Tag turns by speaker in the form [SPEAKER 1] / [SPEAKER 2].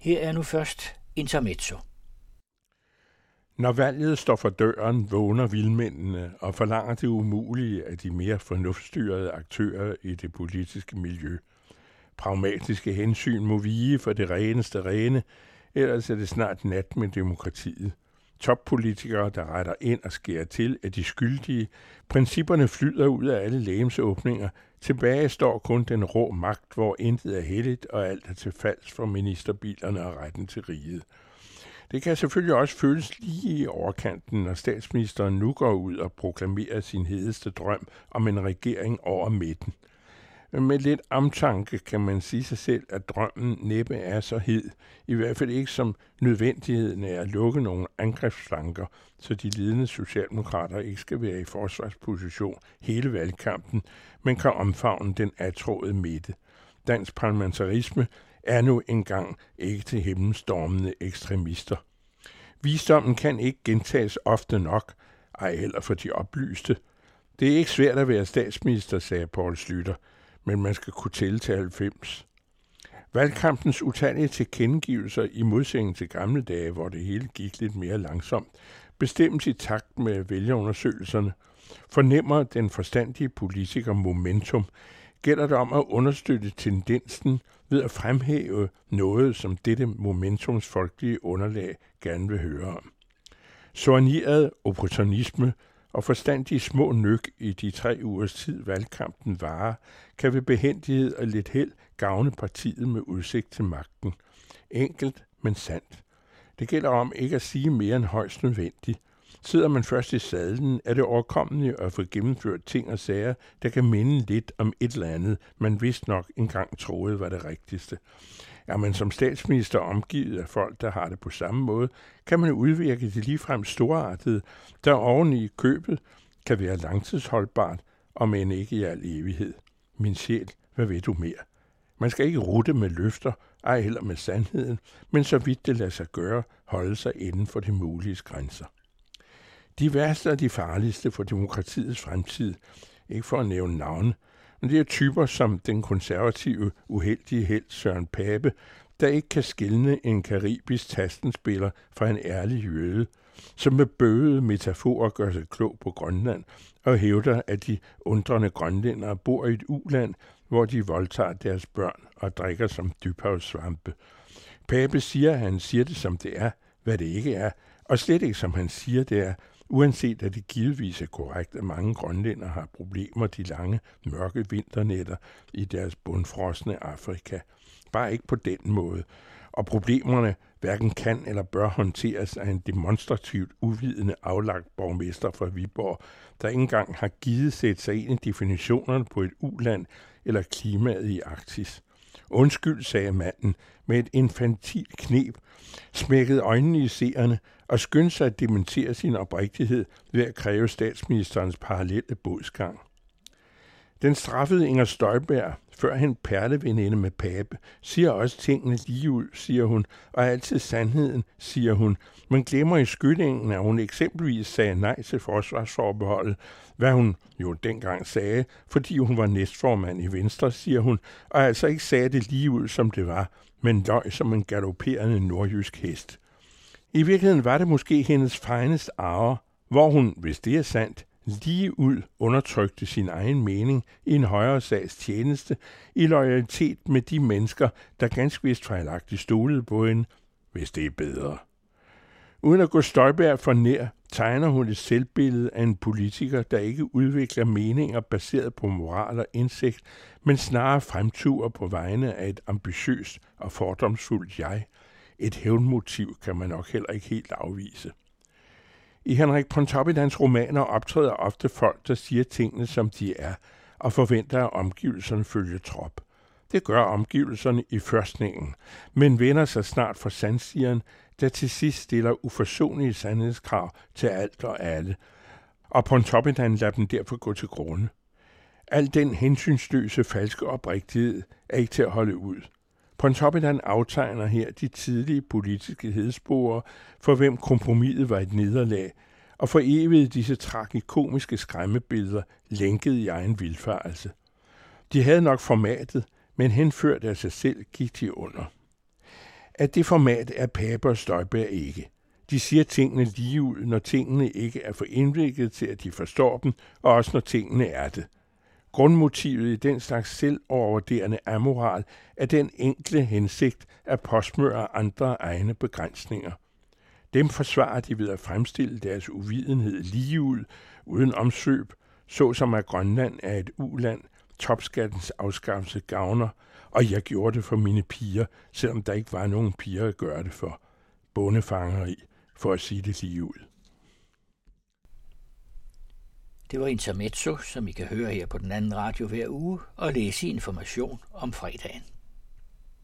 [SPEAKER 1] Her er nu først intermezzo.
[SPEAKER 2] Når valget står for døren, vågner vildmændene og forlanger det umulige af de mere fornuftstyrede aktører i det politiske miljø. Pragmatiske hensyn må vige for det reneste rene, ellers er det snart nat med demokratiet. Toppolitikere, der retter ind og skærer til, er de skyldige. Principperne flyder ud af alle lægemsåbninger. Tilbage står kun den rå magt, hvor intet er heldigt og alt er til falsk for ministerbilerne og retten til riget. Det kan selvfølgelig også føles lige i overkanten, når statsministeren nu går ud og proklamerer sin hedeste drøm om en regering over midten. Med lidt omtanke kan man sige sig selv, at drømmen næppe er så hed, i hvert fald ikke som nødvendigheden af at lukke nogle angrebsflanker, så de lidende socialdemokrater ikke skal være i forsvarsposition hele valgkampen, men kan omfavne den atråede midte. Dansk parlamentarisme er nu engang ikke til himmelstormende ekstremister. Visdommen kan ikke gentages ofte nok, ej heller for de oplyste. Det er ikke svært at være statsminister, sagde Paul Slytter, men man skal kunne tælle til 90. Valgkampens utallige tilkendegivelser i modsætning til gamle dage, hvor det hele gik lidt mere langsomt, bestemmes i takt med vælgerundersøgelserne, fornemmer den forstandige politiker momentum, gælder det om at understøtte tendensen ved at fremhæve noget, som dette momentums folkelige underlag gerne vil høre om. Soigneret opportunisme og forstandige små nyk i de tre ugers tid valgkampen varer, kan ved behendighed og lidt held gavne partiet med udsigt til magten. Enkelt, men sandt. Det gælder om ikke at sige mere end højst nødvendigt, Sidder man først i sadlen, er det overkommeligt at få gennemført ting og sager, der kan minde lidt om et eller andet, man vist nok engang troede var det rigtigste. Er man som statsminister omgivet af folk, der har det på samme måde, kan man udvirke det ligefrem storartede, der oven i købet kan være langtidsholdbart, om end ikke i al evighed. Min sjæl, hvad ved du mere? Man skal ikke rute med løfter, ej heller med sandheden, men så vidt det lader sig gøre, holde sig inden for de mulige grænser. De værste og de farligste for demokratiets fremtid, ikke for at nævne navne, men det er typer som den konservative, uheldige held Søren Pape, der ikke kan skille en karibisk tastenspiller fra en ærlig jøde, som med bøgede metaforer gør sig klog på Grønland og hævder, at de undrende grønlændere bor i et uland, hvor de voldtager deres børn og drikker som dybhavssvampe. Pape siger, at han siger det som det er, hvad det ikke er, og slet ikke som han siger det er, Uanset at det givetvis er korrekt, at mange grønlænder har problemer de lange, mørke vinternætter i deres bundfrosne Afrika. Bare ikke på den måde. Og problemerne hverken kan eller bør håndteres af en demonstrativt uvidende aflagt borgmester fra Viborg, der ikke engang har givet sætte sig ind i definitionerne på et uland eller klimaet i Arktis. Undskyld, sagde manden med et infantilt knep, smækkede øjnene i seerne og skyndte sig at dementere sin oprigtighed ved at kræve statsministerens parallelle bådsgang. Den straffede Inger Støjberg, førhen perleveninde med Pape, siger også tingene lige ud, siger hun, og altid sandheden, siger hun, men glemmer i skyldingen, at hun eksempelvis sagde nej til forsvarsforbeholdet, hvad hun jo dengang sagde, fordi hun var næstformand i Venstre, siger hun, og altså ikke sagde det lige ud, som det var, men løg som en galopperende nordjysk hest. I virkeligheden var det måske hendes finest arver, hvor hun, hvis det er sandt, lige ud undertrykte sin egen mening i en højere sags tjeneste i loyalitet med de mennesker, der ganske vist fejlagtigt stolede på hende, hvis det er bedre. Uden at gå Støjberg for nær, tegner hun et selvbillede af en politiker, der ikke udvikler meninger baseret på moral og indsigt, men snarere fremturer på vegne af et ambitiøst og fordomsfuldt jeg. Et hævnmotiv kan man nok heller ikke helt afvise. I Henrik Pontoppidans romaner optræder ofte folk, der siger tingene, som de er, og forventer, at omgivelserne følger trop. Det gør omgivelserne i førstningen, men vender sig snart for sandsigeren, der til sidst stiller uforsonlige sandhedskrav til alt og alle, og Pontoppidan lader dem derfor gå til grunde. Al den hensynsløse falske oprigtighed er ikke til at holde ud. Pontoppidan aftegner her de tidlige politiske hedsporer, for hvem kompromiset var et nederlag, og for evigt disse tragikomiske skræmmebilleder lænket i egen vilfarelse. De havde nok formatet, men henført af sig selv gik de under. at det format er Pape og Støjberg ikke. De siger tingene lige ud, når tingene ikke er for indviklet til, at de forstår dem, og også når tingene er det. Grundmotivet i den slags selvovervurderende amoral er den enkle hensigt at påsmøre andre egne begrænsninger. Dem forsvarer de ved at fremstille deres uvidenhed lige ud, uden omsøb, såsom at Grønland er et uland, topskattens afskaffelse gavner, og jeg gjorde det for mine piger, selvom der ikke var nogen piger at gøre det for. Bondefangeri, for at sige det lige ud.
[SPEAKER 1] Det var Intermezzo, som I kan høre her på den anden radio hver uge og læse information om fredagen.